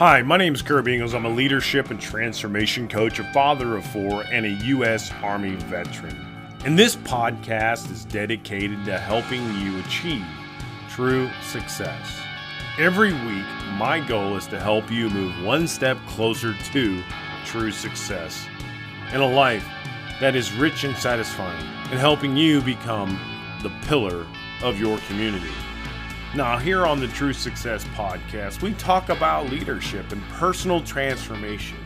Hi, my name is Kirby Ingles. I'm a leadership and transformation coach, a father of four, and a U.S. Army veteran. And this podcast is dedicated to helping you achieve true success. Every week, my goal is to help you move one step closer to true success in a life that is rich and satisfying, and helping you become the pillar of your community. Now, here on the True Success Podcast, we talk about leadership and personal transformation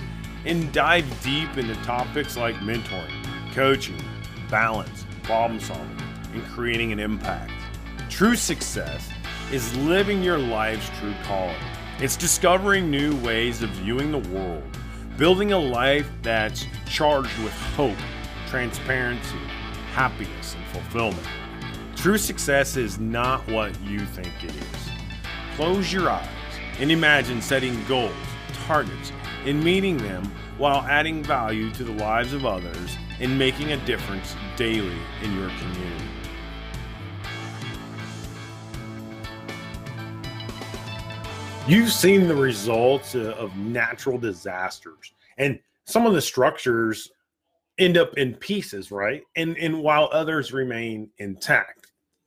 and dive deep into topics like mentoring, coaching, balance, problem solving, and creating an impact. True success is living your life's true calling. It's discovering new ways of viewing the world, building a life that's charged with hope, transparency, happiness, and fulfillment. True success is not what you think it is. Close your eyes and imagine setting goals, targets, and meeting them while adding value to the lives of others and making a difference daily in your community. You've seen the results of natural disasters, and some of the structures end up in pieces, right? And and while others remain intact.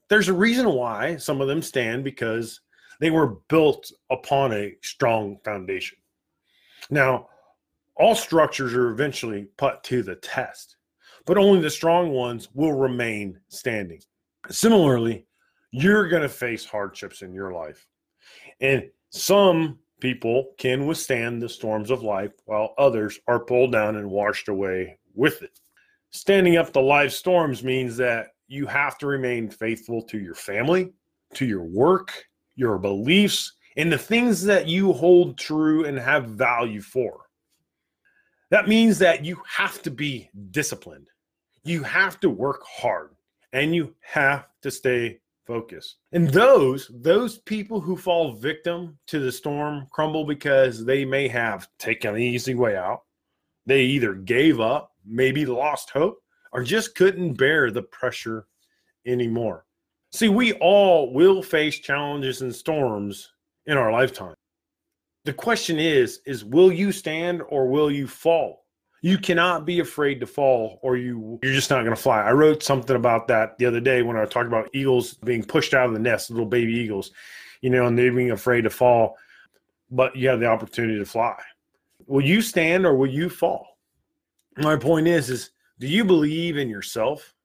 There's a reason why some of them stand because they were built upon a strong foundation. Now, all structures are eventually put to the test, but only the strong ones will remain standing. Similarly, you're going to face hardships in your life. And some people can withstand the storms of life while others are pulled down and washed away with it. Standing up to life storms means that you have to remain faithful to your family, to your work, your beliefs, and the things that you hold true and have value for. That means that you have to be disciplined. You have to work hard and you have to stay focused. And those those people who fall victim to the storm crumble because they may have taken the easy way out. They either gave up, maybe lost hope, or just couldn't bear the pressure anymore. See, we all will face challenges and storms in our lifetime. The question is is will you stand or will you fall? You cannot be afraid to fall or you you're just not going to fly. I wrote something about that the other day when I talked about eagles being pushed out of the nest, little baby eagles, you know, and they being afraid to fall, but you have the opportunity to fly. Will you stand or will you fall? My point is is do you believe in yourself?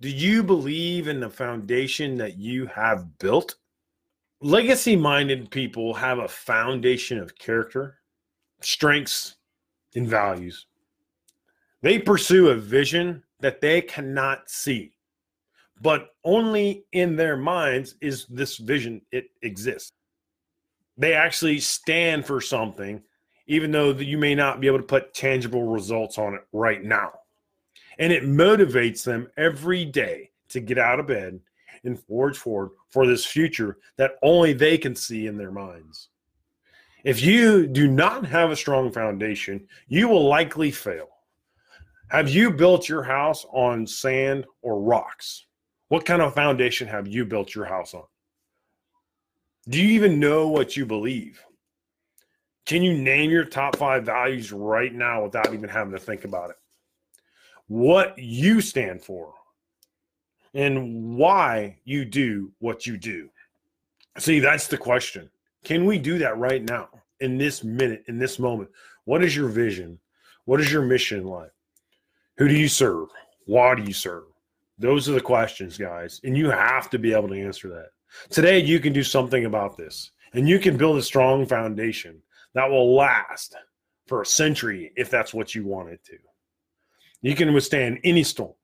Do you believe in the foundation that you have built? Legacy minded people have a foundation of character, strengths, and values. They pursue a vision that they cannot see, but only in their minds is this vision, it exists. They actually stand for something, even though you may not be able to put tangible results on it right now and it motivates them every day to get out of bed and forge forward for this future that only they can see in their minds. If you do not have a strong foundation, you will likely fail. Have you built your house on sand or rocks? What kind of foundation have you built your house on? Do you even know what you believe? Can you name your top five values right now without even having to think about it? What you stand for and why you do what you do. See, that's the question. Can we do that right now in this minute, in this moment? What is your vision? What is your mission in life? Who do you serve? Why do you serve? Those are the questions, guys. And you have to be able to answer that. Today, you can do something about this and you can build a strong foundation that will last for a century if that's what you want it to. You can withstand any storm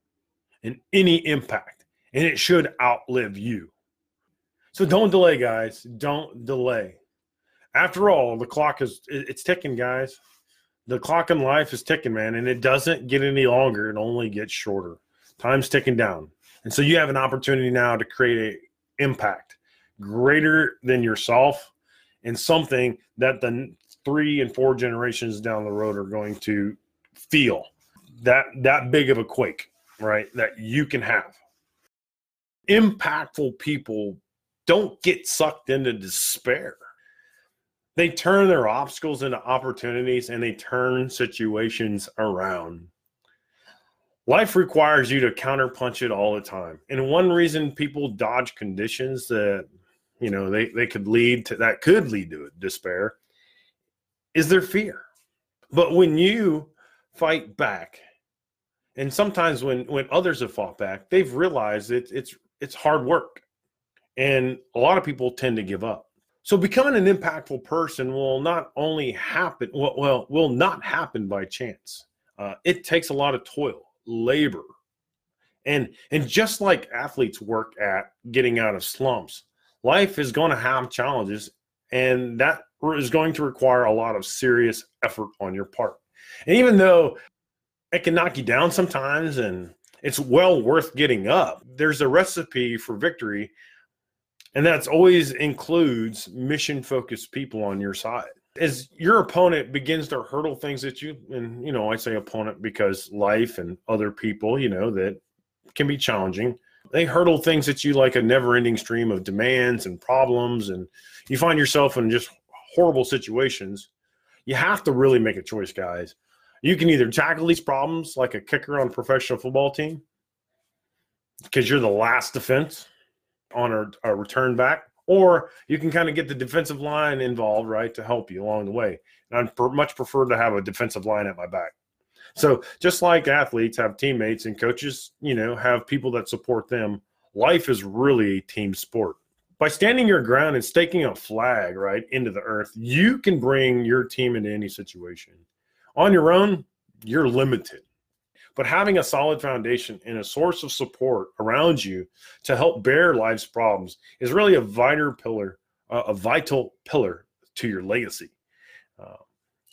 and any impact, and it should outlive you. So don't delay, guys. Don't delay. After all, the clock is it's ticking, guys. The clock in life is ticking, man, and it doesn't get any longer. It only gets shorter. Time's ticking down. And so you have an opportunity now to create a impact greater than yourself and something that the three and four generations down the road are going to feel that that big of a quake, right? That you can have. Impactful people don't get sucked into despair. They turn their obstacles into opportunities and they turn situations around. Life requires you to counterpunch it all the time. And one reason people dodge conditions that you know they, they could lead to that could lead to despair is their fear. But when you fight back, and sometimes when when others have fought back, they've realized it, it's it's hard work, and a lot of people tend to give up. So becoming an impactful person will not only happen well, well will not happen by chance. Uh, it takes a lot of toil, labor, and and just like athletes work at getting out of slumps, life is going to have challenges, and that is going to require a lot of serious effort on your part. And even though it can knock you down sometimes and it's well worth getting up, there's a recipe for victory. And that's always includes mission focused people on your side. As your opponent begins to hurdle things at you, and you know, I say opponent because life and other people, you know, that can be challenging. They hurdle things at you like a never ending stream of demands and problems. And you find yourself in just horrible situations. You have to really make a choice, guys. You can either tackle these problems like a kicker on a professional football team because you're the last defense on a, a return back, or you can kind of get the defensive line involved, right, to help you along the way. And I'd much prefer to have a defensive line at my back. So just like athletes have teammates and coaches, you know, have people that support them, life is really a team sport. By standing your ground and staking a flag right into the earth, you can bring your team into any situation. On your own, you're limited. But having a solid foundation and a source of support around you to help bear life's problems is really a vital pillar, uh, a vital pillar to your legacy. Uh,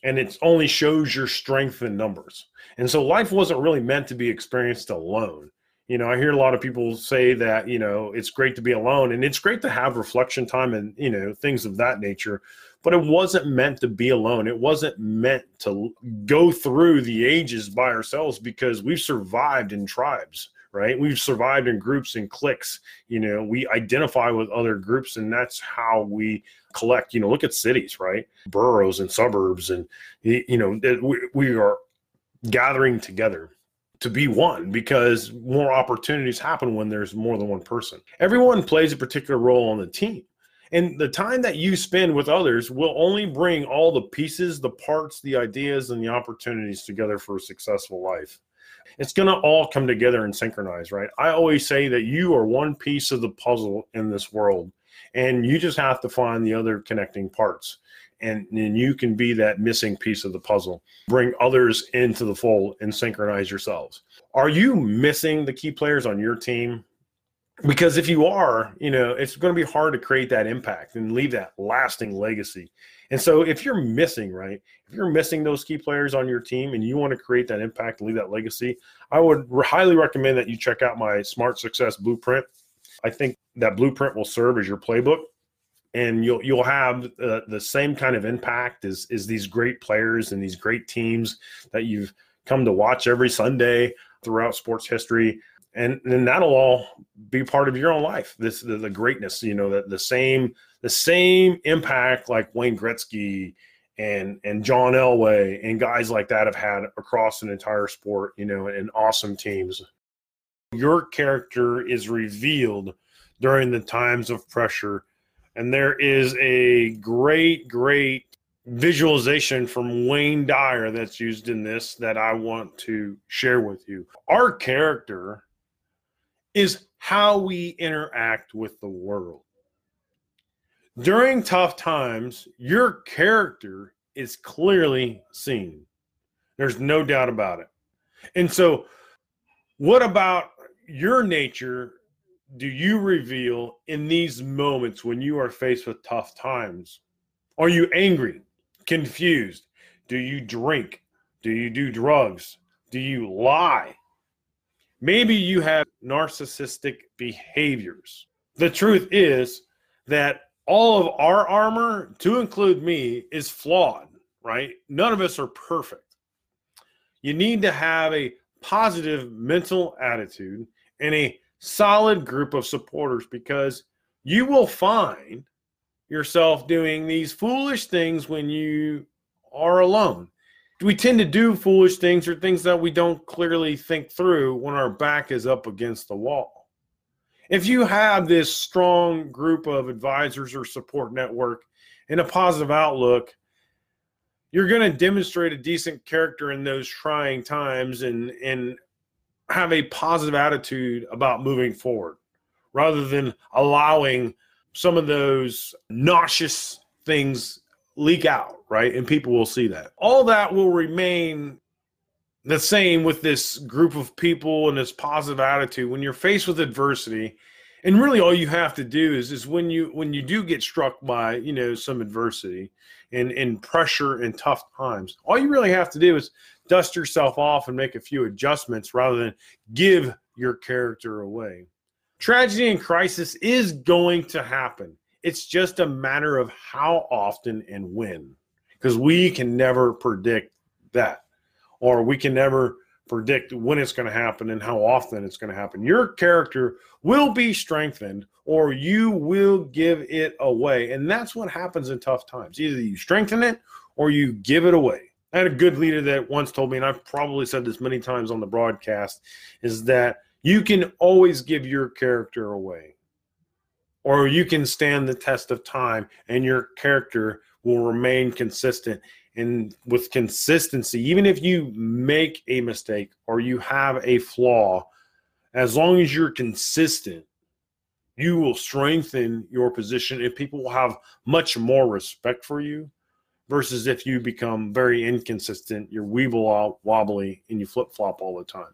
and it only shows your strength in numbers. And so life wasn't really meant to be experienced alone. You know, I hear a lot of people say that, you know, it's great to be alone and it's great to have reflection time and, you know, things of that nature but it wasn't meant to be alone. It wasn't meant to go through the ages by ourselves because we've survived in tribes, right? We've survived in groups and cliques. You know, we identify with other groups, and that's how we collect. You know, look at cities, right? Boroughs and suburbs, and you know, we are gathering together to be one because more opportunities happen when there's more than one person. Everyone plays a particular role on the team. And the time that you spend with others will only bring all the pieces, the parts, the ideas, and the opportunities together for a successful life. It's going to all come together and synchronize, right? I always say that you are one piece of the puzzle in this world, and you just have to find the other connecting parts. And then you can be that missing piece of the puzzle. Bring others into the fold and synchronize yourselves. Are you missing the key players on your team? Because if you are, you know, it's going to be hard to create that impact and leave that lasting legacy. And so if you're missing, right, if you're missing those key players on your team and you want to create that impact and leave that legacy, I would highly recommend that you check out my Smart Success Blueprint. I think that blueprint will serve as your playbook and you'll you'll have uh, the same kind of impact as is these great players and these great teams that you've come to watch every Sunday throughout sports history and then that'll all be part of your own life. This the, the greatness, you know, the, the same the same impact like Wayne Gretzky and and John Elway and guys like that have had across an entire sport, you know, and awesome teams. Your character is revealed during the times of pressure, and there is a great, great visualization from Wayne Dyer that's used in this that I want to share with you. Our character is how we interact with the world. During tough times, your character is clearly seen. There's no doubt about it. And so, what about your nature do you reveal in these moments when you are faced with tough times? Are you angry, confused? Do you drink? Do you do drugs? Do you lie? Maybe you have narcissistic behaviors. The truth is that all of our armor, to include me, is flawed, right? None of us are perfect. You need to have a positive mental attitude and a solid group of supporters because you will find yourself doing these foolish things when you are alone. We tend to do foolish things or things that we don't clearly think through when our back is up against the wall. If you have this strong group of advisors or support network and a positive outlook, you're going to demonstrate a decent character in those trying times and and have a positive attitude about moving forward rather than allowing some of those nauseous things leak out, right? And people will see that. All that will remain the same with this group of people and this positive attitude when you're faced with adversity and really all you have to do is is when you when you do get struck by you know some adversity and and pressure and tough times all you really have to do is dust yourself off and make a few adjustments rather than give your character away Tragedy and crisis is going to happen. It's just a matter of how often and when, because we can never predict that, or we can never predict when it's going to happen and how often it's going to happen. Your character will be strengthened, or you will give it away. And that's what happens in tough times. Either you strengthen it or you give it away. I had a good leader that once told me, and I've probably said this many times on the broadcast, is that you can always give your character away or you can stand the test of time and your character will remain consistent and with consistency. Even if you make a mistake or you have a flaw as long as you're consistent you will strengthen your position and people will have much more respect for you versus if you become very inconsistent you're weeble wobbly and you flip-flop all the time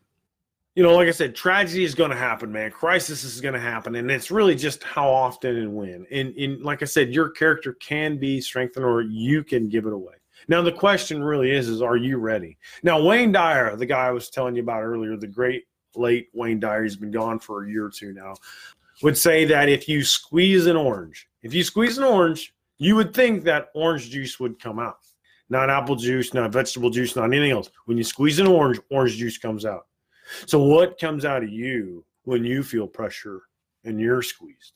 you know, like I said, tragedy is going to happen, man. Crisis is going to happen, and it's really just how often and when. And, and like I said, your character can be strengthened, or you can give it away. Now the question really is: is are you ready? Now Wayne Dyer, the guy I was telling you about earlier, the great late Wayne Dyer, he's been gone for a year or two now, would say that if you squeeze an orange, if you squeeze an orange, you would think that orange juice would come out, not apple juice, not vegetable juice, not anything else. When you squeeze an orange, orange juice comes out. So, what comes out of you when you feel pressure and you're squeezed?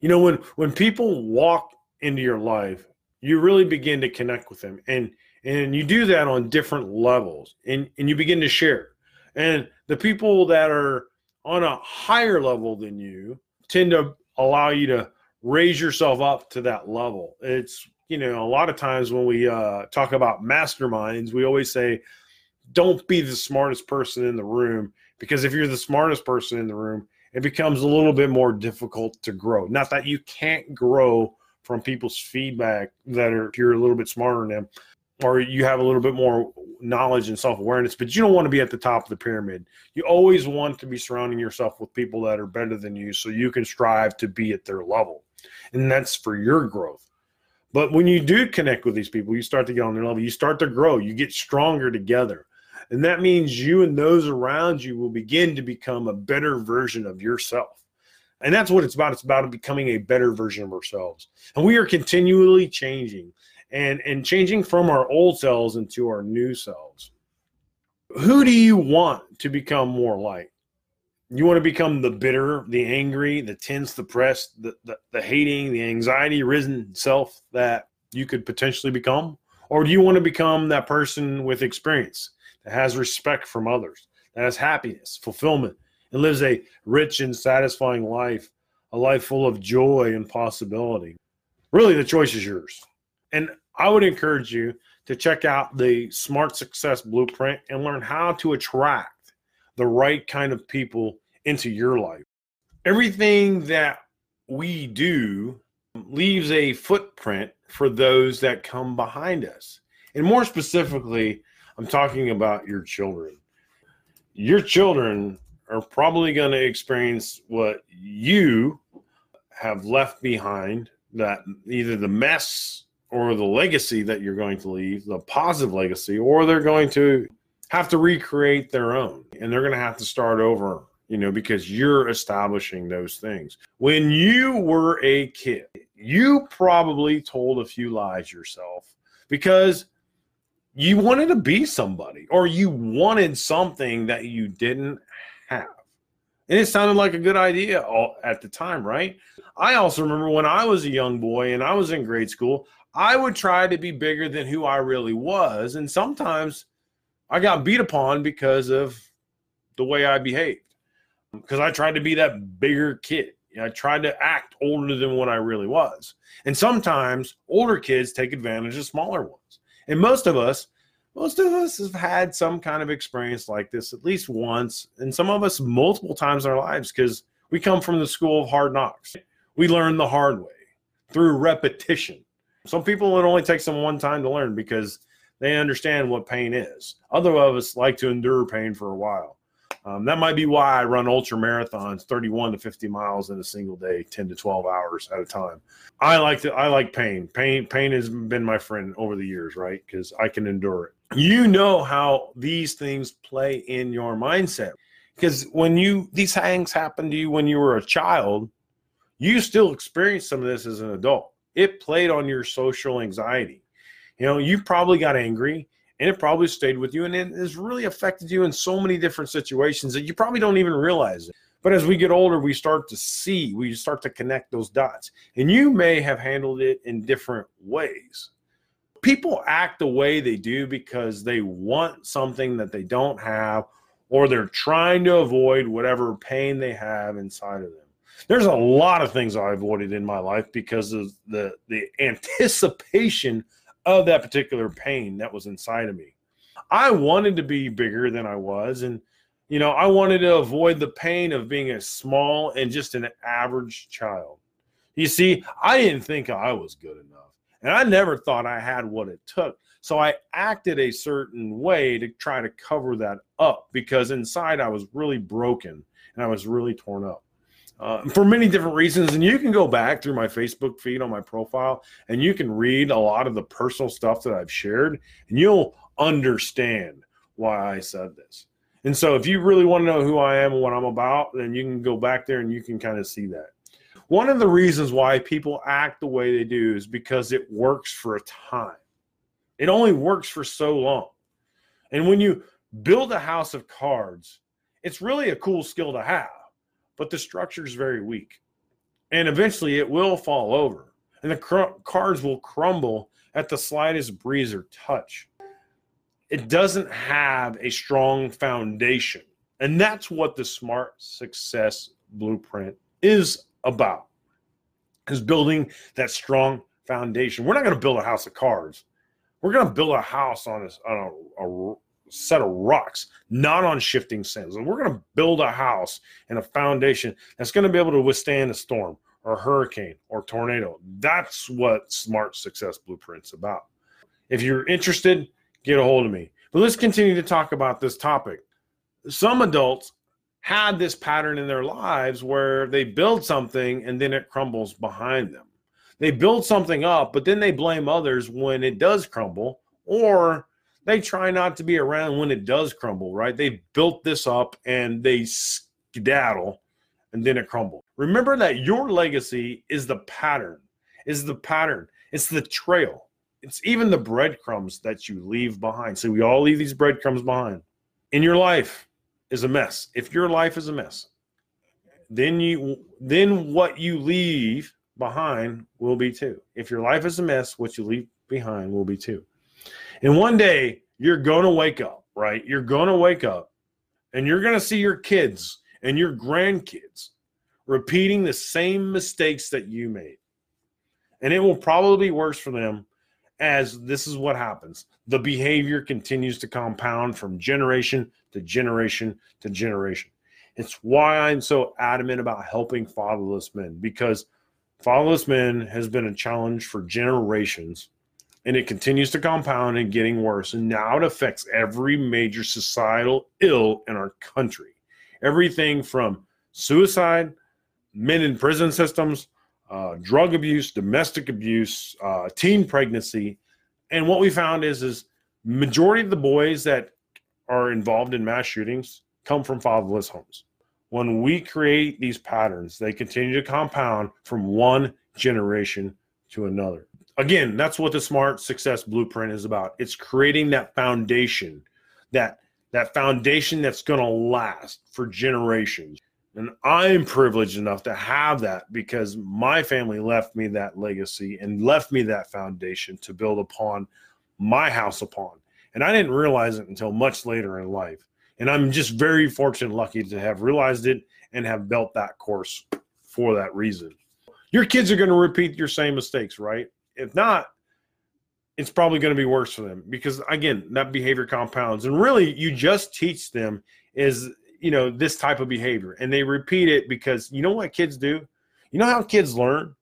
You know, when when people walk into your life, you really begin to connect with them, and and you do that on different levels, and and you begin to share. And the people that are on a higher level than you tend to allow you to raise yourself up to that level. It's you know a lot of times when we uh, talk about masterminds, we always say don't be the smartest person in the room because if you're the smartest person in the room, it becomes a little bit more difficult to grow. Not that you can't grow from people's feedback that are you're a little bit smarter than them or you have a little bit more knowledge and self-awareness but you don't want to be at the top of the pyramid. You always want to be surrounding yourself with people that are better than you so you can strive to be at their level and that's for your growth. But when you do connect with these people you start to get on their level you start to grow you get stronger together and that means you and those around you will begin to become a better version of yourself. And that's what it's about. It's about becoming a better version of ourselves. And we are continually changing and, and changing from our old selves into our new selves. Who do you want to become more like? You want to become the bitter, the angry, the tense, the pressed, the, the, the hating, the anxiety risen self that you could potentially become? Or do you want to become that person with experience? That has respect from others, that has happiness, fulfillment, and lives a rich and satisfying life, a life full of joy and possibility. Really, the choice is yours. And I would encourage you to check out the Smart Success Blueprint and learn how to attract the right kind of people into your life. Everything that we do leaves a footprint for those that come behind us. And more specifically, I'm talking about your children. Your children are probably going to experience what you have left behind that either the mess or the legacy that you're going to leave, the positive legacy, or they're going to have to recreate their own and they're going to have to start over, you know, because you're establishing those things. When you were a kid, you probably told a few lies yourself because you wanted to be somebody or you wanted something that you didn't have. And it sounded like a good idea at the time, right? I also remember when I was a young boy and I was in grade school, I would try to be bigger than who I really was. And sometimes I got beat upon because of the way I behaved. Because I tried to be that bigger kid. I tried to act older than what I really was. And sometimes older kids take advantage of smaller ones. And most of us, most of us have had some kind of experience like this at least once, and some of us multiple times in our lives because we come from the school of hard knocks. We learn the hard way through repetition. Some people it only takes them one time to learn because they understand what pain is. Other of us like to endure pain for a while. Um, that might be why I run ultra marathons, 31 to 50 miles in a single day, 10 to 12 hours at a time. I like to, I like pain. Pain, pain has been my friend over the years, right? Because I can endure it. You know how these things play in your mindset. Because when you these things happen to you when you were a child, you still experience some of this as an adult. It played on your social anxiety. You know, you probably got angry and it probably stayed with you and it has really affected you in so many different situations that you probably don't even realize it. But as we get older, we start to see, we start to connect those dots. And you may have handled it in different ways. People act the way they do because they want something that they don't have, or they're trying to avoid whatever pain they have inside of them. There's a lot of things I avoided in my life because of the the anticipation of that particular pain that was inside of me. I wanted to be bigger than I was. And, you know, I wanted to avoid the pain of being a small and just an average child. You see, I didn't think I was good enough. And I never thought I had what it took. So I acted a certain way to try to cover that up because inside I was really broken and I was really torn up uh, for many different reasons. And you can go back through my Facebook feed on my profile and you can read a lot of the personal stuff that I've shared, and you'll understand why I said this. And so, if you really want to know who I am and what I'm about, then you can go back there and you can kind of see that. One of the reasons why people act the way they do is because it works for a time. It only works for so long. And when you build a house of cards, it's really a cool skill to have but the structure is very weak. And eventually it will fall over, and the cr- cards will crumble at the slightest breeze or touch. It doesn't have a strong foundation. And that's what the smart success blueprint is about. Is building that strong foundation. We're not going to build a house of cards. We're going to build a house on a, on a, a set of rocks, not on shifting sands. We're going to build a house and a foundation that's going to be able to withstand a storm or hurricane or tornado. That's what Smart Success Blueprint's about. If you're interested, get a hold of me. But let's continue to talk about this topic. Some adults had this pattern in their lives where they build something and then it crumbles behind them. They build something up, but then they blame others when it does crumble, or they try not to be around when it does crumble, right? They built this up and they skedaddle and then it crumbles. Remember that your legacy is the pattern, is the pattern, it's the trail, it's even the breadcrumbs that you leave behind. So we all leave these breadcrumbs behind. In your life is a mess. If your life is a mess, then you then what you leave behind will be too. If your life is a mess, what you leave behind will be too. And one day you're going to wake up, right? You're going to wake up and you're going to see your kids and your grandkids repeating the same mistakes that you made. And it will probably be worse for them as this is what happens. The behavior continues to compound from generation to generation to generation. It's why I'm so adamant about helping fatherless men because fatherless men has been a challenge for generations and it continues to compound and getting worse. And now it affects every major societal ill in our country. Everything from suicide, men in prison systems, uh, drug abuse, domestic abuse, uh, teen pregnancy. And what we found is, is majority of the boys that are involved in mass shootings come from fatherless homes. When we create these patterns, they continue to compound from one generation to another again, that's what the smart success blueprint is about. It's creating that foundation, that that foundation that's going to last for generations. And I'm privileged enough to have that because my family left me that legacy and left me that foundation to build upon my house upon. And I didn't realize it until much later in life. And I'm just very fortunate, lucky to have realized it and have built that course for that reason. Your kids are going to repeat your same mistakes, right? If not, it's probably going to be worse for them because again, that behavior compounds. And really, you just teach them is you know this type of behavior, and they repeat it because you know what kids do. You know how kids learn.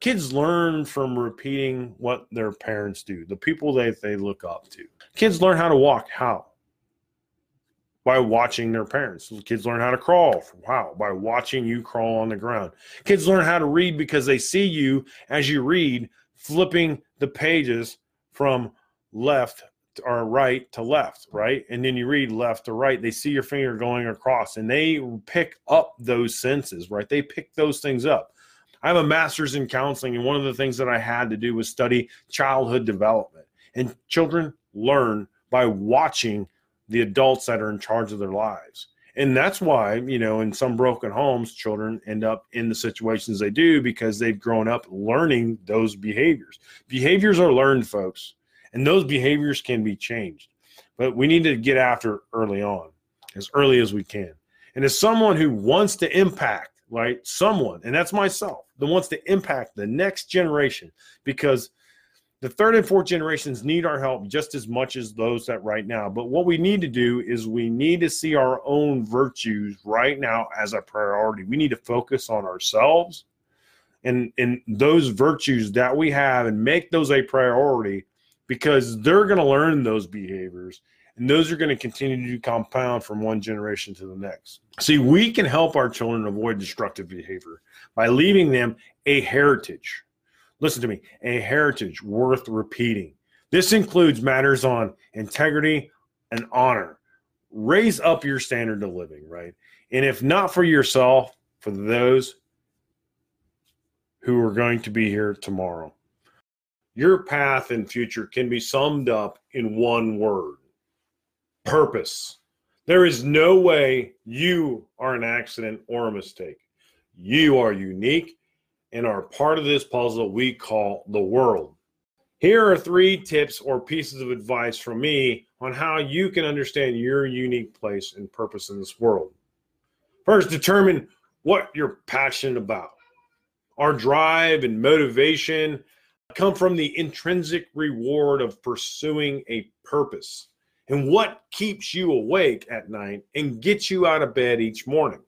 Kids learn from repeating what their parents do, the people that they look up to. Kids learn how to walk. How? by watching their parents. Kids learn how to crawl. How? By watching you crawl on the ground. Kids learn how to read because they see you as you read, flipping the pages from left or right to left, right? And then you read left to right. They see your finger going across and they pick up those senses, right? They pick those things up. I have a master's in counseling, and one of the things that I had to do was study childhood development. And children learn by watching the adults that are in charge of their lives. And that's why, you know, in some broken homes, children end up in the situations they do because they've grown up learning those behaviors. Behaviors are learned, folks, and those behaviors can be changed. But we need to get after early on, as early as we can. And as someone who wants to impact, right, someone, and that's myself, that wants to impact the next generation because the third and fourth generations need our help just as much as those that right now. But what we need to do is we need to see our own virtues right now as a priority. We need to focus on ourselves and, and those virtues that we have and make those a priority because they're going to learn those behaviors and those are going to continue to compound from one generation to the next. See, we can help our children avoid destructive behavior by leaving them a heritage listen to me, a heritage worth repeating. This includes matters on integrity and honor. Raise up your standard of living, right? And if not for yourself, for those who are going to be here tomorrow. Your path and future can be summed up in one word purpose. There is no way you are an accident or a mistake. You are unique and are part of this puzzle we call the world. Here are three tips or pieces of advice from me on how you can understand your unique place and purpose in this world. First, determine what you're passionate about. Our drive and motivation come from the intrinsic reward of pursuing a purpose and what keeps you awake at night and gets you out of bed each morning.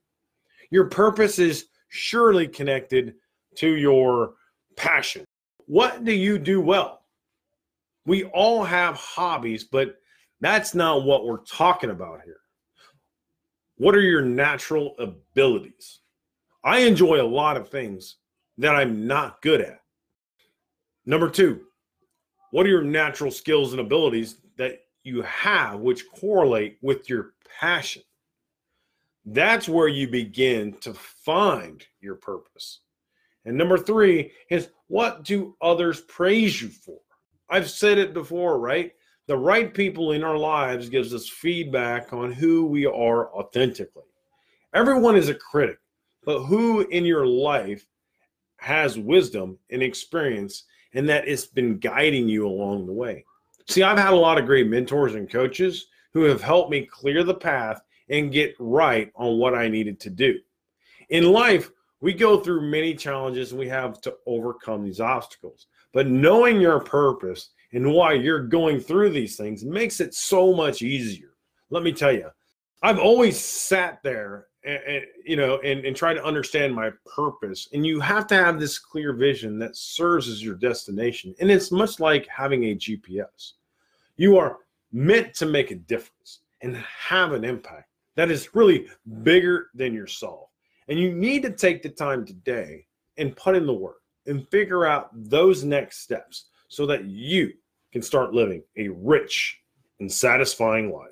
Your purpose is surely connected to your passion. What do you do well? We all have hobbies, but that's not what we're talking about here. What are your natural abilities? I enjoy a lot of things that I'm not good at. Number two, what are your natural skills and abilities that you have which correlate with your passion? That's where you begin to find your purpose. And number three is what do others praise you for? I've said it before, right? The right people in our lives gives us feedback on who we are authentically. Everyone is a critic, but who in your life has wisdom and experience and that it's been guiding you along the way? See, I've had a lot of great mentors and coaches who have helped me clear the path and get right on what I needed to do. In life, we go through many challenges and we have to overcome these obstacles. But knowing your purpose and why you're going through these things makes it so much easier. Let me tell you, I've always sat there and, and you know and, and try to understand my purpose. And you have to have this clear vision that serves as your destination. And it's much like having a GPS. You are meant to make a difference and have an impact that is really bigger than yourself. And you need to take the time today and put in the work and figure out those next steps so that you can start living a rich and satisfying life.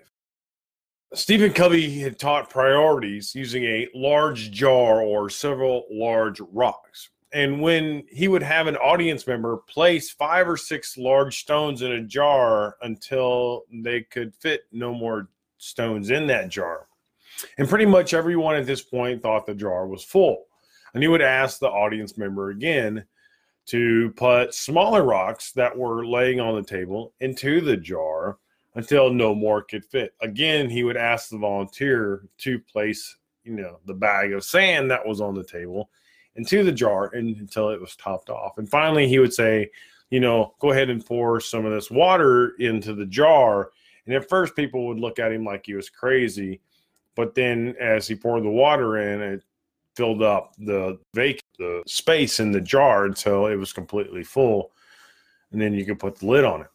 Stephen Covey had taught priorities using a large jar or several large rocks. And when he would have an audience member place five or six large stones in a jar until they could fit no more stones in that jar, And pretty much everyone at this point thought the jar was full. And he would ask the audience member again to put smaller rocks that were laying on the table into the jar until no more could fit. Again, he would ask the volunteer to place, you know, the bag of sand that was on the table into the jar and, until it was topped off. And finally, he would say, you know, go ahead and pour some of this water into the jar. And at first, people would look at him like he was crazy. But then, as he poured the water in, it filled up the vacant the space in the jar until it was completely full. And then you could put the lid on it.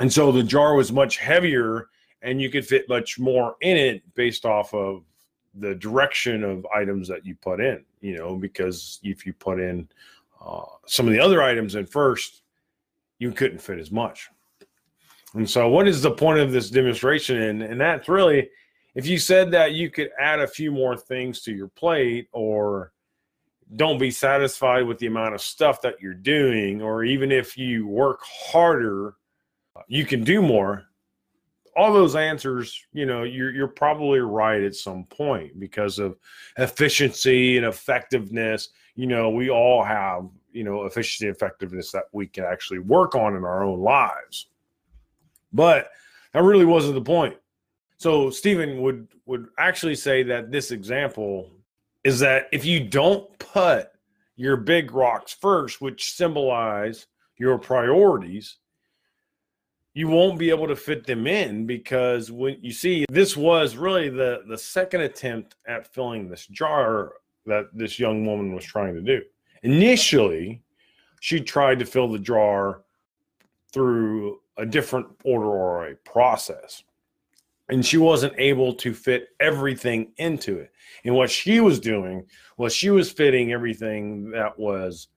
And so the jar was much heavier and you could fit much more in it based off of the direction of items that you put in, you know, because if you put in uh, some of the other items in first, you couldn't fit as much. And so, what is the point of this demonstration? And, and that's really if you said that you could add a few more things to your plate or don't be satisfied with the amount of stuff that you're doing, or even if you work harder, you can do more. All those answers, you know, you're you're probably right at some point because of efficiency and effectiveness. You know, we all have, you know, efficiency and effectiveness that we can actually work on in our own lives. But that really wasn't the point. So Stephen would would actually say that this example is that if you don't put your big rocks first, which symbolize your priorities, you won't be able to fit them in because when you see this was really the the second attempt at filling this jar that this young woman was trying to do. Initially, she tried to fill the jar through a different order or a process and she wasn't able to fit everything into it. And what she was doing was she was fitting everything that was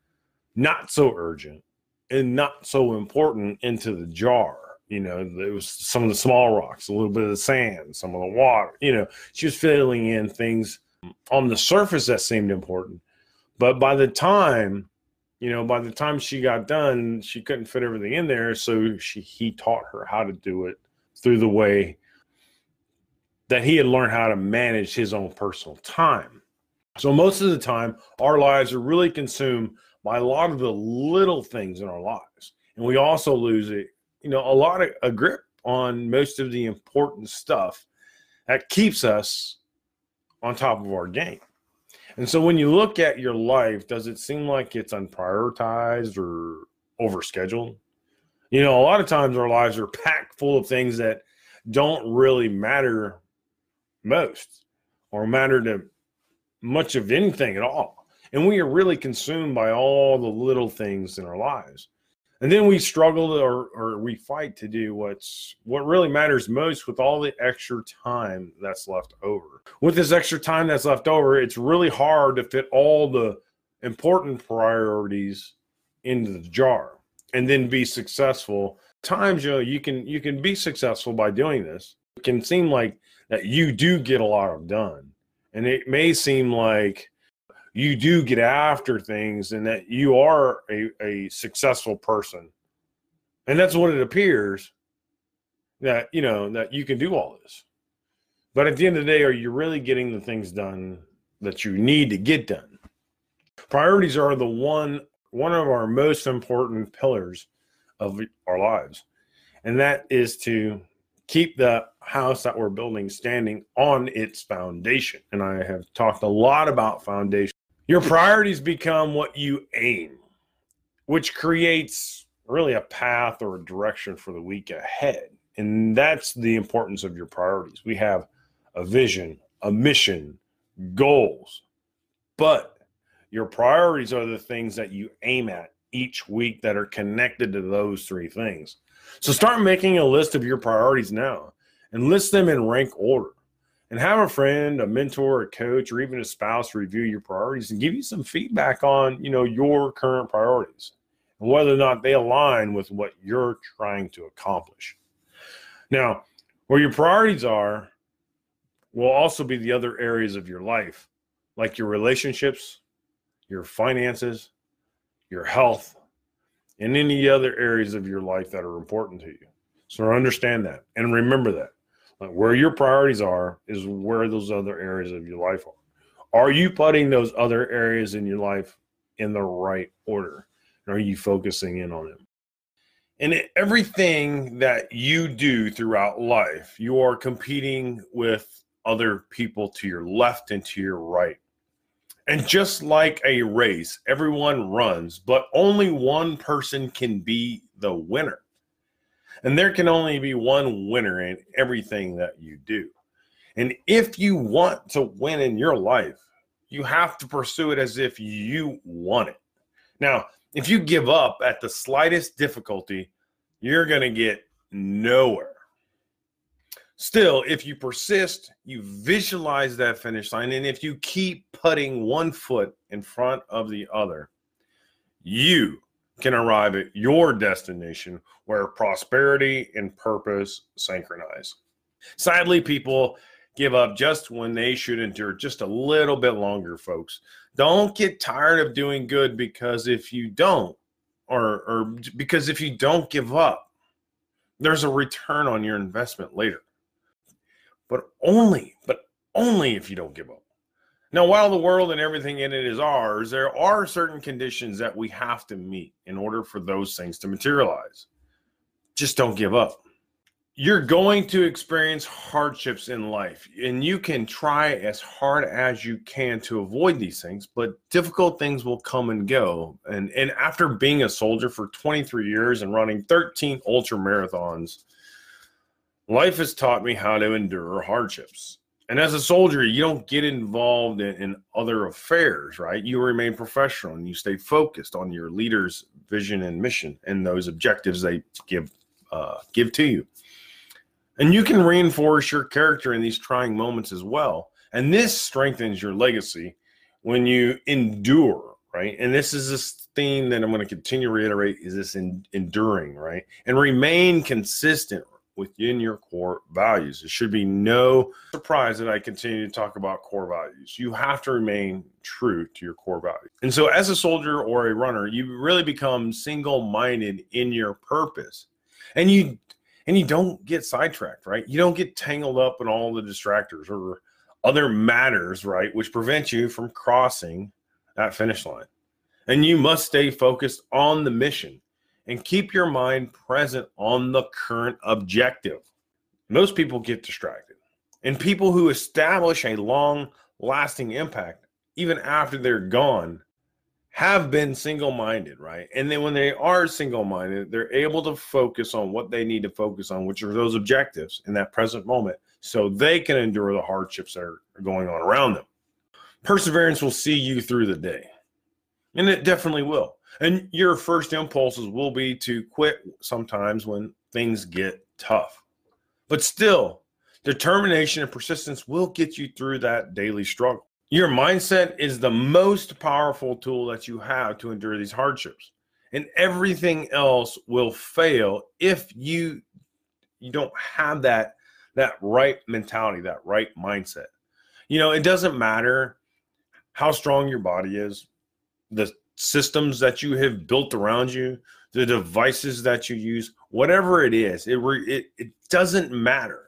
not so urgent and not so important into the jar. You know, there was some of the small rocks, a little bit of the sand, some of the water. You know, she was filling in things on the surface that seemed important. But by the time, you know, by the time she got done, she couldn't fit everything in there. So she he taught her how to do it through the way that he had learned how to manage his own personal time. So most of the time, our lives are really consumed by a lot of the little things in our lives, and we also lose it, you know, a lot of a grip on most of the important stuff that keeps us on top of our game. And so when you look at your life, does it seem like it's unprioritized or overscheduled? You know, a lot of times our lives are packed full of things that don't really matter most or matter to much of anything at all. And we are really consumed by all the little things in our lives. And then we struggle or, or we fight to do what's what really matters most with all the extra time that's left over. With this extra time that's left over, it's really hard to fit all the important priorities into the jar and then be successful. Times you know you can you can be successful by doing this. It can seem like that you do get a lot of done. And it may seem like you do get after things and that you are a, a successful person. And that's what it appears that, you know, that you can do all this. But at the end of the day, are you really getting the things done that you need to get done? Priorities are the one one of our most important pillars of our lives. And that is to keep the house that we're building standing on its foundation. And I have talked a lot about foundation. Your priorities become what you aim, which creates really a path or a direction for the week ahead. And that's the importance of your priorities. We have a vision, a mission, goals, but your priorities are the things that you aim at each week that are connected to those three things. So start making a list of your priorities now and list them in rank order. And have a friend, a mentor, a coach, or even a spouse review your priorities and give you some feedback on, you know, your current priorities and whether or not they align with what you're trying to accomplish. Now, where your priorities are will also be the other areas of your life, like your relationships, your finances, your health, and any other areas of your life that are important to you. So understand that and remember that. Like where your priorities are is where those other areas of your life are. Are you putting those other areas in your life in the right order? are you focusing in on them? And everything that you do throughout life, you are competing with other people to your left and to your right. And just like a race, everyone runs, but only one person can be the winner. And there can only be one winner in everything that you do. And if you want to win in your life, you have to pursue it as if you want it. Now, if you give up at the slightest difficulty, you're going to get nowhere. Still, if you persist, you visualize that finish line, and if you keep putting one foot in front of the other, you can arrive at your destination where prosperity and purpose synchronize. Sadly, people give up just when they should endure just a little bit longer, folks. Don't get tired of doing good because if you don't, or, or because if you don't give up, there's a return on your investment later. But only, but only if you don't give up. Now, while the world and everything in it is ours, there are certain conditions that we have to meet in order for those things to materialize. Just don't give up you're going to experience hardships in life and you can try as hard as you can to avoid these things but difficult things will come and go and and after being a soldier for 23 years and running 13 ultra marathons life has taught me how to endure hardships and as a soldier you don't get involved in, in other affairs right you remain professional and you stay focused on your leader's vision and mission and those objectives they give uh, give to you and you can reinforce your character in these trying moments as well. And this strengthens your legacy when you endure, right? And this is this theme that I'm going to continue to reiterate is this in, enduring, right? And remain consistent within your core values. It should be no surprise that I continue to talk about core values. You have to remain true to your core values. And so as a soldier or a runner, you really become single-minded in your purpose. And you and you don't get sidetracked, right? You don't get tangled up in all the distractors or other matters, right, which prevent you from crossing that finish line. And you must stay focused on the mission and keep your mind present on the current objective. Most people get distracted, and people who establish a long lasting impact, even after they're gone, have been single minded, right? And then when they are single minded, they're able to focus on what they need to focus on, which are those objectives in that present moment, so they can endure the hardships that are going on around them. Perseverance will see you through the day, and it definitely will. And your first impulses will be to quit sometimes when things get tough. But still, determination and persistence will get you through that daily struggle. Your mindset is the most powerful tool that you have to endure these hardships. And everything else will fail if you you don't have that that right mentality, that right mindset. You know, it doesn't matter how strong your body is, the systems that you have built around you, the devices that you use, whatever it is, it it, it doesn't matter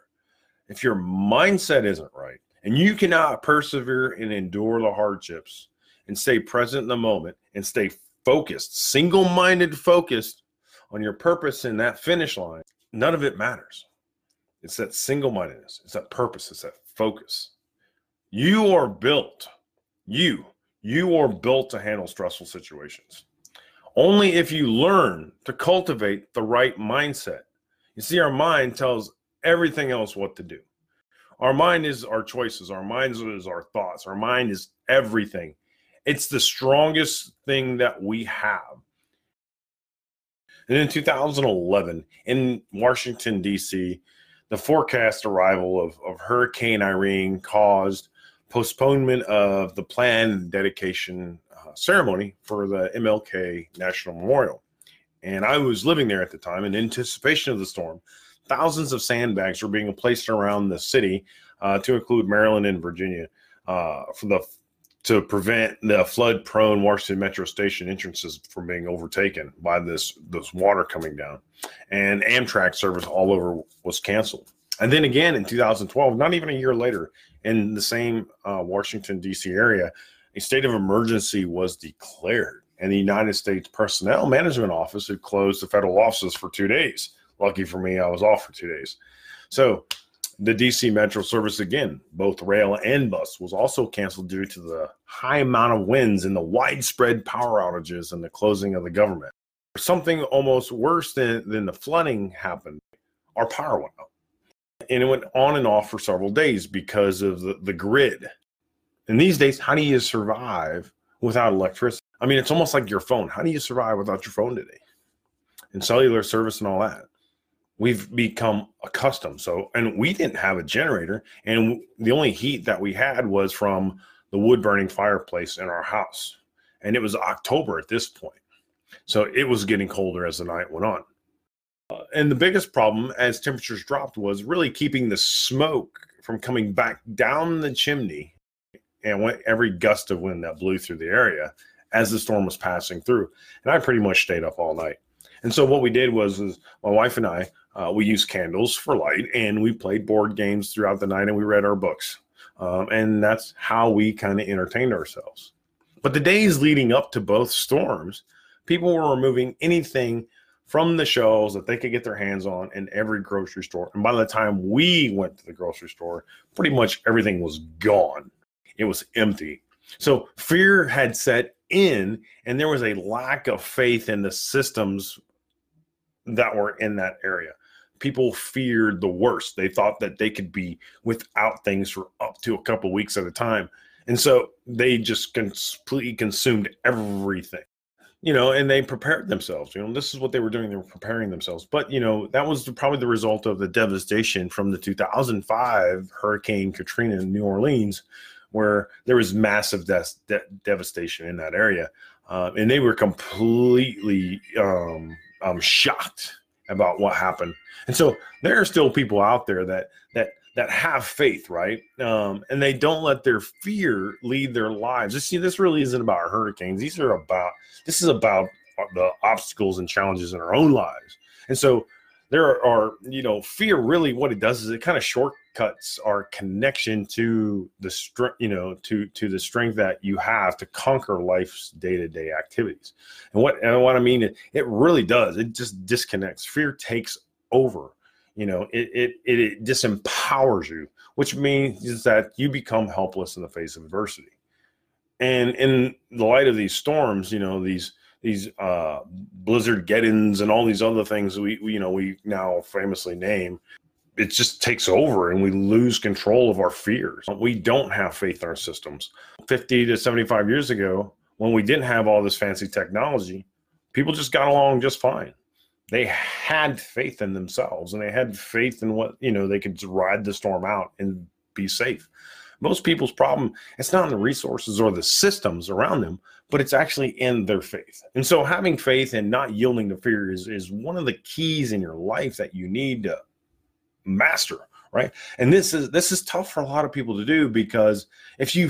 if your mindset isn't right and you cannot persevere and endure the hardships and stay present in the moment and stay focused, single minded focused on your purpose in that finish line, none of it matters. It's that single mindedness, it's that purpose, it's that focus. You are built, you, you are built to handle stressful situations. Only if you learn to cultivate the right mindset. You see, our mind tells everything else what to do. Our mind is our choices. Our mind is our thoughts. Our mind is everything. It's the strongest thing that we have. And in 2011, in Washington, D.C., the forecast arrival of, of Hurricane Irene caused postponement of the planned dedication uh, ceremony for the MLK National Memorial. And I was living there at the time in anticipation of the storm thousands of sandbags were being placed around the city, uh, to include Maryland and Virginia, uh, for the to prevent the flood-prone Washington Metro Station entrances from being overtaken by this this water coming down, and Amtrak service all over was canceled. And then again in 2012, not even a year later, in the same uh, Washington, D.C. area, a state of emergency was declared. And the United States Personnel Management Office had closed the federal offices for two days. Lucky for me, I was off for two days. So the DC Metro service again, both rail and bus, was also canceled due to the high amount of winds and the widespread power outages and the closing of the government. Something almost worse than, than the flooding happened. Our power went out. And it went on and off for several days because of the, the grid. And these days, how do you survive without electricity? I mean, it's almost like your phone. How do you survive without your phone today? And cellular service and all that we've become accustomed. So, and we didn't have a generator, and the only heat that we had was from the wood burning fireplace in our house. And it was October at this point. So it was getting colder as the night went on. And the biggest problem as temperatures dropped was really keeping the smoke from coming back down the chimney and went every gust of wind that blew through the area as the storm was passing through. And I pretty much stayed up all night. And so what we did was, was my wife and I uh, we used candles for light and we played board games throughout the night and we read our books. Um, and that's how we kind of entertained ourselves. But the days leading up to both storms, people were removing anything from the shelves that they could get their hands on in every grocery store. And by the time we went to the grocery store, pretty much everything was gone. It was empty. So fear had set in, and there was a lack of faith in the systems that were in that area people feared the worst. They thought that they could be without things for up to a couple weeks at a time. And so they just completely consumed everything, you know, and they prepared themselves. You know, this is what they were doing. They were preparing themselves. But, you know, that was probably the result of the devastation from the 2005 Hurricane Katrina in New Orleans, where there was massive de- de- devastation in that area. Uh, and they were completely um, um, shocked about what happened. And so there are still people out there that that have faith, right? Um, and they don't let their fear lead their lives. You see, this really isn't about hurricanes. These are about this is about the obstacles and challenges in our own lives. And so there are, you know, fear really what it does is it kind of shortcuts our connection to the strength, you know, to to the strength that you have to conquer life's day-to-day activities. And what and what I mean it really does. It just disconnects. Fear takes over. You know, it it it, it disempowers you, which means that you become helpless in the face of adversity. And in the light of these storms, you know, these these uh, blizzard geddons and all these other things we, we you know we now famously name it just takes over and we lose control of our fears. We don't have faith in our systems. 50 to 75 years ago when we didn't have all this fancy technology people just got along just fine they had faith in themselves and they had faith in what you know they could ride the storm out and be safe. Most people's problem it's not in the resources or the systems around them but it's actually in their faith. And so having faith and not yielding to fear is, is one of the keys in your life that you need to master right? And this is this is tough for a lot of people to do because if you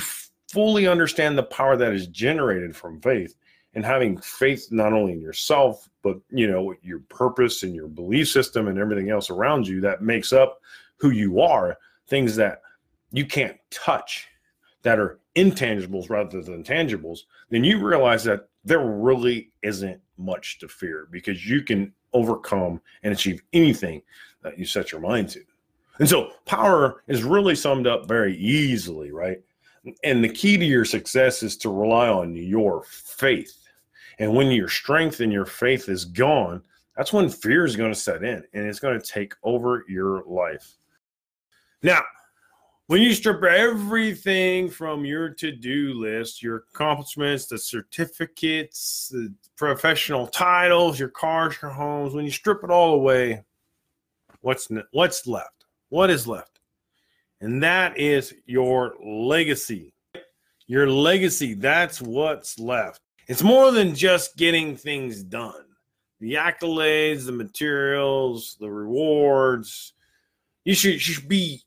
fully understand the power that is generated from faith and having faith not only in yourself but you know your purpose and your belief system and everything else around you that makes up who you are things that you can't touch that are intangibles rather than tangibles, then you realize that there really isn't much to fear because you can overcome and achieve anything that you set your mind to. And so power is really summed up very easily, right? And the key to your success is to rely on your faith. And when your strength and your faith is gone, that's when fear is going to set in and it's going to take over your life. Now, when you strip everything from your to-do list your accomplishments the certificates the professional titles your cars your homes when you strip it all away what's what's left? What is left? And that is your legacy. Your legacy that's what's left it's more than just getting things done the accolades the materials the rewards you should, you should be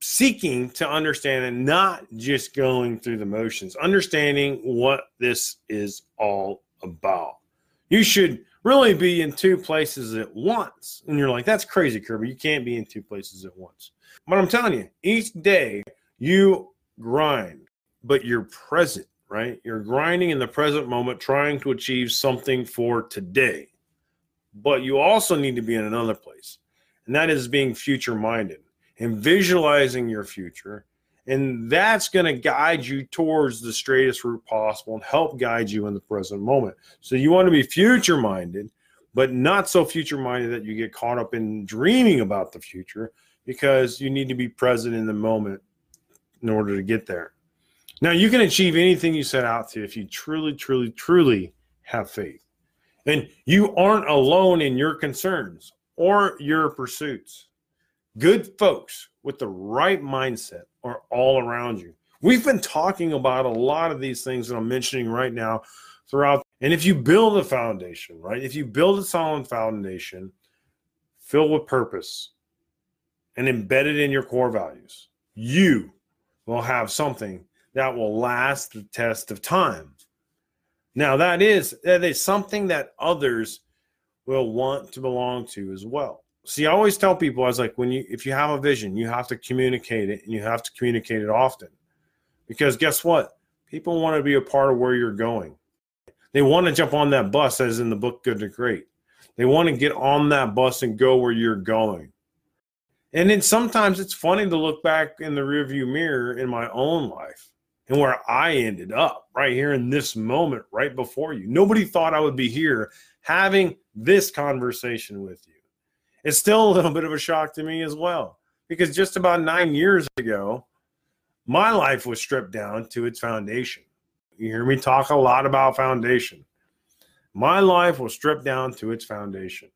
seeking to understand and not just going through the motions, understanding what this is all about. You should really be in two places at once. And you're like, that's crazy, Kirby. You can't be in two places at once. But I'm telling you, each day you grind, but you're present, right? You're grinding in the present moment, trying to achieve something for today. But you also need to be in another place, and that is being future minded and visualizing your future. And that's going to guide you towards the straightest route possible and help guide you in the present moment. So you want to be future minded, but not so future minded that you get caught up in dreaming about the future because you need to be present in the moment in order to get there. Now, you can achieve anything you set out to if you truly, truly, truly have faith. And you aren't alone in your concerns or your pursuits. Good folks with the right mindset are all around you. We've been talking about a lot of these things that I'm mentioning right now throughout. And if you build a foundation, right? If you build a solid foundation filled with purpose and embedded in your core values, you will have something that will last the test of time. Now that is that is something that others will want to belong to as well. See, I always tell people I was like, when you if you have a vision, you have to communicate it and you have to communicate it often. Because guess what? People want to be a part of where you're going. They want to jump on that bus, as in the book Good to Great. They want to get on that bus and go where you're going. And then sometimes it's funny to look back in the rearview mirror in my own life and where I ended up right here in this moment, right before you. Nobody thought I would be here having this conversation with you. It's still a little bit of a shock to me as well, because just about nine years ago, my life was stripped down to its foundation. You hear me talk a lot about foundation. My life was stripped down to its foundation.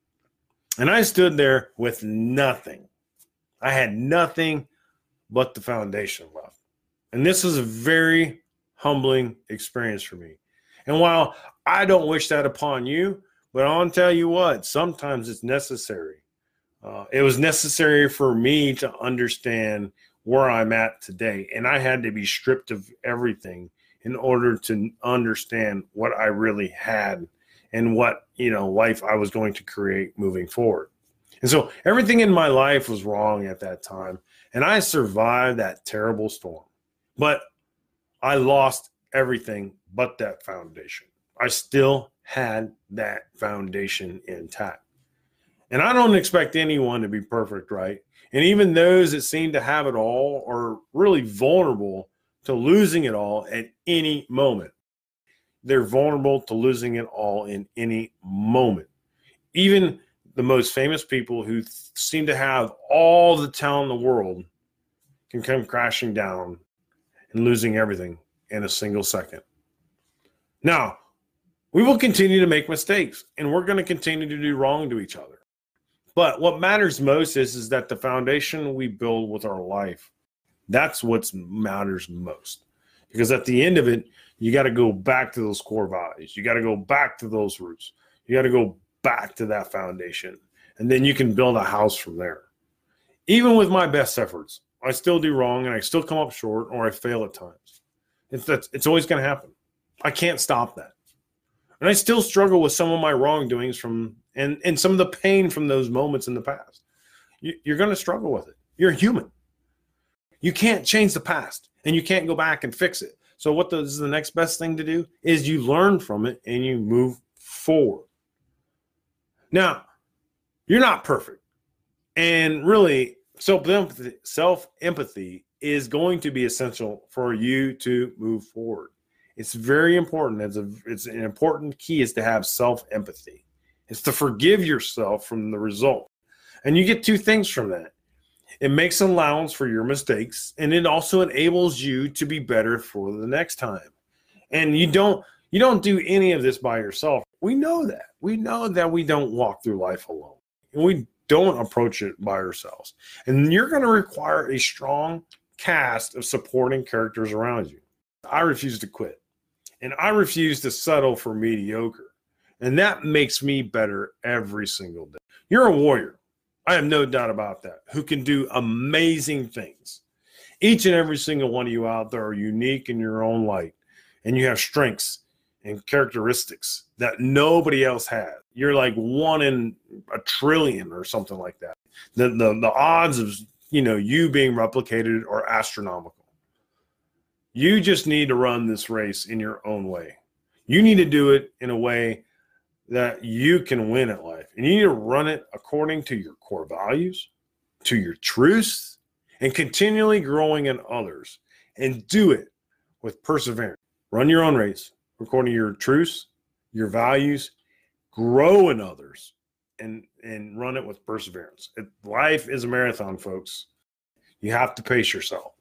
And I stood there with nothing. I had nothing but the foundation left. And this was a very humbling experience for me. And while I don't wish that upon you, but I'll tell you what, sometimes it's necessary. Uh, it was necessary for me to understand where I'm at today. And I had to be stripped of everything in order to understand what I really had and what, you know, life I was going to create moving forward. And so everything in my life was wrong at that time. And I survived that terrible storm. But I lost everything but that foundation. I still had that foundation intact. And I don't expect anyone to be perfect, right? And even those that seem to have it all are really vulnerable to losing it all at any moment. They're vulnerable to losing it all in any moment. Even the most famous people who th- seem to have all the talent in the world can come crashing down and losing everything in a single second. Now, we will continue to make mistakes and we're going to continue to do wrong to each other. But what matters most is, is that the foundation we build with our life, that's what matters most. Because at the end of it, you got to go back to those core values. You got to go back to those roots. You got to go back to that foundation. And then you can build a house from there. Even with my best efforts, I still do wrong and I still come up short or I fail at times. It's that's it's always going to happen. I can't stop that. And I still struggle with some of my wrongdoings from and and some of the pain from those moments in the past. You, you're going to struggle with it. You're human. You can't change the past and you can't go back and fix it. So what the, is the next best thing to do is you learn from it and you move forward. Now, you're not perfect. And really, empathy, self empathy is going to be essential for you to move forward. It's very important. It's a it's an important key is to have self empathy. It's to forgive yourself from the result. And you get two things from that. It makes allowance for your mistakes and it also enables you to be better for the next time. And you don't you don't do any of this by yourself. We know that. We know that we don't walk through life alone. We don't approach it by ourselves. And you're going to require a strong cast of supporting characters around you. I refuse to quit. And I refuse to settle for mediocre. And that makes me better every single day. You're a warrior. I have no doubt about that, who can do amazing things. Each and every single one of you out there are unique in your own light, and you have strengths and characteristics that nobody else has. You're like one in a trillion or something like that. The the, the odds of you know you being replicated are astronomical. You just need to run this race in your own way. You need to do it in a way that you can win at life. And you need to run it according to your core values, to your truths, and continually growing in others. And do it with perseverance. Run your own race according to your truths, your values, grow in others, and and run it with perseverance. It, life is a marathon, folks. You have to pace yourself.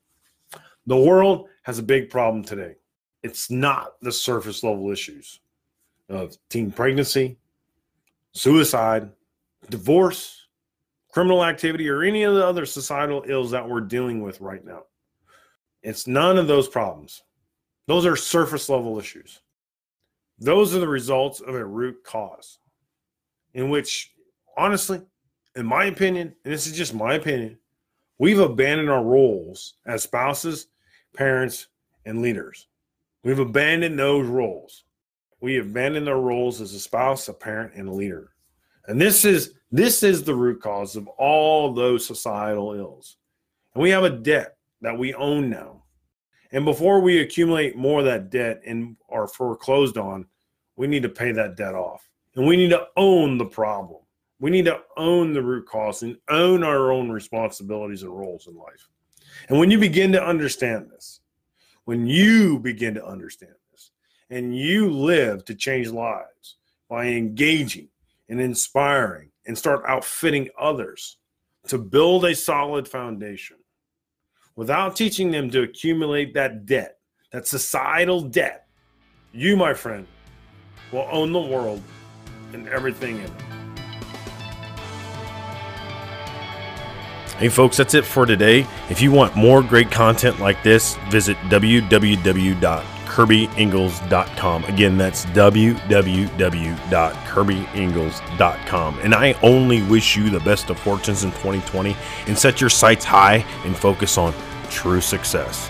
The world has a big problem today. It's not the surface level issues of teen pregnancy, suicide, divorce, criminal activity, or any of the other societal ills that we're dealing with right now. It's none of those problems. Those are surface level issues. Those are the results of a root cause, in which, honestly, in my opinion, and this is just my opinion, we've abandoned our roles as spouses, parents, and leaders. We've abandoned those roles. We abandoned our roles as a spouse, a parent, and a leader. And this is this is the root cause of all those societal ills. And we have a debt that we own now. And before we accumulate more of that debt and are foreclosed on, we need to pay that debt off. And we need to own the problem. We need to own the root cause and own our own responsibilities and roles in life. And when you begin to understand this, when you begin to understand this, and you live to change lives by engaging and inspiring and start outfitting others to build a solid foundation without teaching them to accumulate that debt, that societal debt, you, my friend, will own the world and everything in it. Hey, folks, that's it for today. If you want more great content like this, visit www.kirbyingalls.com. Again, that's www.kirbyingalls.com. And I only wish you the best of fortunes in 2020 and set your sights high and focus on true success.